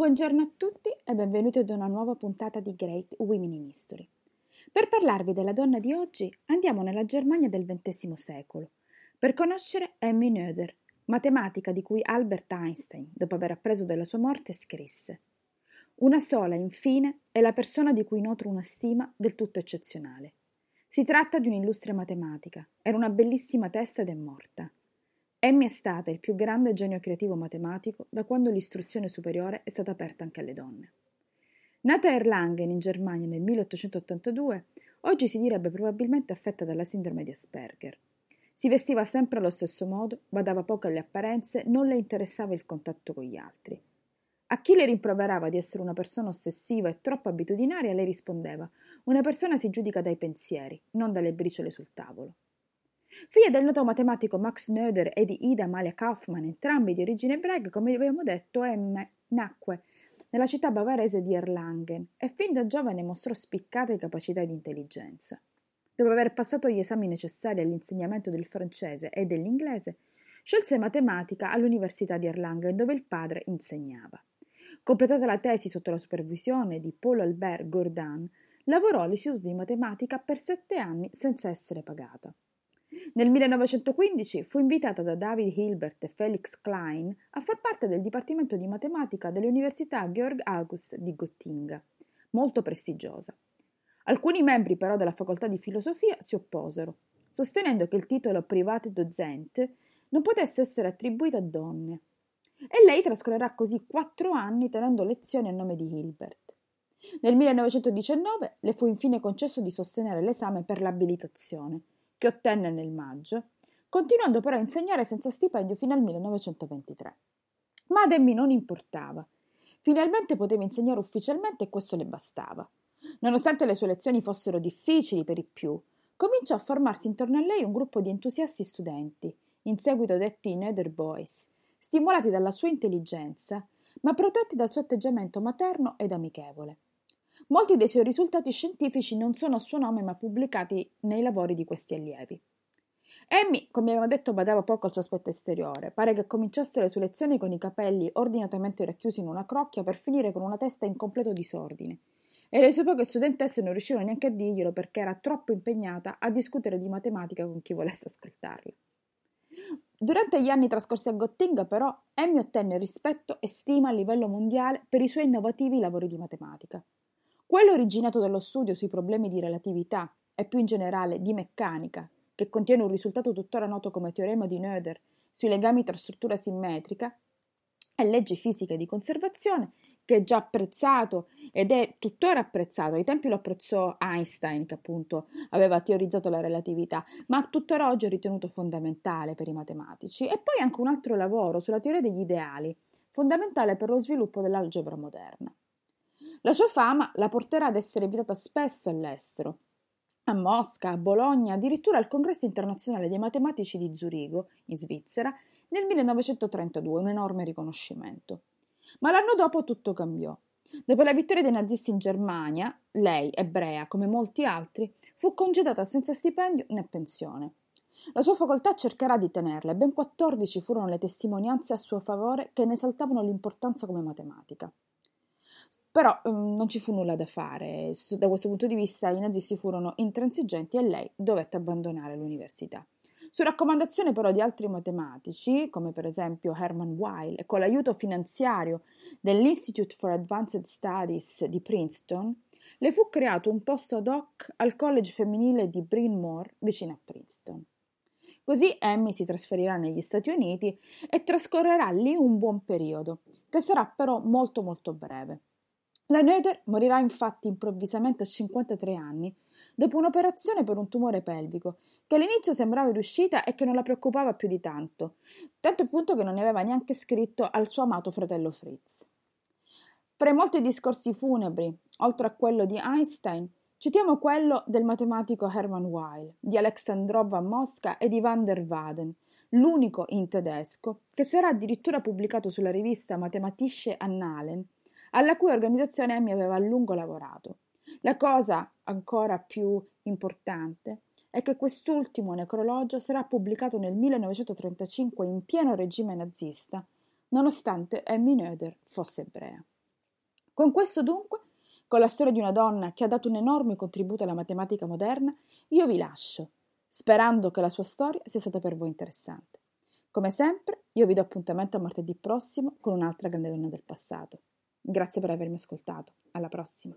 Buongiorno a tutti e benvenuti ad una nuova puntata di Great Women in History. Per parlarvi della donna di oggi andiamo nella Germania del XX secolo per conoscere Emmy Noether, matematica di cui Albert Einstein, dopo aver appreso della sua morte, scrisse Una sola, infine, è la persona di cui nutro una stima del tutto eccezionale. Si tratta di un'illustre matematica, era una bellissima testa ed è morta. Emmy è stata il più grande genio creativo matematico da quando l'istruzione superiore è stata aperta anche alle donne. Nata a Erlangen in Germania nel 1882, oggi si direbbe probabilmente affetta dalla sindrome di Asperger. Si vestiva sempre allo stesso modo, badava poco alle apparenze, non le interessava il contatto con gli altri. A chi le rimproverava di essere una persona ossessiva e troppo abitudinaria, lei rispondeva: Una persona si giudica dai pensieri, non dalle briciole sul tavolo. Figlia del noto matematico Max Noether e di Ida Amalia Kaufmann, entrambi di origine ebraica, come abbiamo detto, Emme nacque nella città bavarese di Erlangen e fin da giovane mostrò spiccate capacità di intelligenza. Dopo aver passato gli esami necessari all'insegnamento del francese e dell'inglese, scelse matematica all'Università di Erlangen dove il padre insegnava. Completata la tesi sotto la supervisione di Paul Albert Gourdin, lavorò all'Istituto di Matematica per sette anni senza essere pagata. Nel 1915 fu invitata da David Hilbert e Felix Klein a far parte del Dipartimento di Matematica dell'Università Georg August di Gottinga, molto prestigiosa. Alcuni membri però della facoltà di filosofia si opposero, sostenendo che il titolo private docente non potesse essere attribuito a donne. E lei trascorrerà così quattro anni tenendo lezioni a nome di Hilbert. Nel 1919 le fu infine concesso di sostenere l'esame per l'abilitazione che ottenne nel maggio, continuando però a insegnare senza stipendio fino al 1923. Ma ad Emmy non importava. Finalmente poteva insegnare ufficialmente e questo le bastava. Nonostante le sue lezioni fossero difficili per i più, cominciò a formarsi intorno a lei un gruppo di entusiasti studenti, in seguito detti Nether Boys, stimolati dalla sua intelligenza, ma protetti dal suo atteggiamento materno ed amichevole. Molti dei suoi risultati scientifici non sono a suo nome ma pubblicati nei lavori di questi allievi. Emmy, come avevamo detto, badava poco al suo aspetto esteriore. Pare che cominciasse le sue lezioni con i capelli ordinatamente racchiusi in una crocchia per finire con una testa in completo disordine. E le sue poche studentesse non riuscivano neanche a dirglielo perché era troppo impegnata a discutere di matematica con chi volesse ascoltarla. Durante gli anni trascorsi a Gottinga, però, Emmy ottenne rispetto e stima a livello mondiale per i suoi innovativi lavori di matematica. Quello originato dallo studio sui problemi di relatività e più in generale di meccanica, che contiene un risultato tuttora noto come teorema di Noether sui legami tra struttura simmetrica e leggi fisiche di conservazione, che è già apprezzato ed è tuttora apprezzato. Ai tempi lo apprezzò Einstein, che appunto aveva teorizzato la relatività, ma tuttora oggi è ritenuto fondamentale per i matematici. E poi anche un altro lavoro sulla teoria degli ideali, fondamentale per lo sviluppo dell'algebra moderna. La sua fama la porterà ad essere invitata spesso all'estero, a Mosca, a Bologna, addirittura al Congresso internazionale dei matematici di Zurigo, in Svizzera, nel 1932, un enorme riconoscimento. Ma l'anno dopo tutto cambiò. Dopo la vittoria dei nazisti in Germania, lei, ebrea come molti altri, fu congedata senza stipendio né pensione. La sua facoltà cercherà di tenerla e ben 14 furono le testimonianze a suo favore che ne esaltavano l'importanza come matematica. Però um, non ci fu nulla da fare, da questo punto di vista i nazisti furono intransigenti e lei dovette abbandonare l'università. Su raccomandazione però di altri matematici, come per esempio Hermann Weyl, e con l'aiuto finanziario dell'Institute for Advanced Studies di Princeton, le fu creato un posto ad hoc al college femminile di Bryn Mawr vicino a Princeton. Così Emmy si trasferirà negli Stati Uniti e trascorrerà lì un buon periodo, che sarà però molto molto breve. La Noether morirà infatti improvvisamente a 53 anni, dopo un'operazione per un tumore pelvico, che all'inizio sembrava riuscita e che non la preoccupava più di tanto, tanto appunto che non ne aveva neanche scritto al suo amato fratello Fritz. Fra i molti discorsi funebri, oltre a quello di Einstein, citiamo quello del matematico Hermann Weyl, di Alexandrov a Mosca e di van der Waden, l'unico in tedesco, che sarà addirittura pubblicato sulla rivista Mathematische Annalen, alla cui organizzazione Emmy aveva a lungo lavorato. La cosa ancora più importante è che quest'ultimo necrologio sarà pubblicato nel 1935 in pieno regime nazista, nonostante Emmy Noether fosse ebrea. Con questo dunque, con la storia di una donna che ha dato un enorme contributo alla matematica moderna, io vi lascio, sperando che la sua storia sia stata per voi interessante. Come sempre, io vi do appuntamento a martedì prossimo con un'altra grande donna del passato. Grazie per avermi ascoltato. Alla prossima.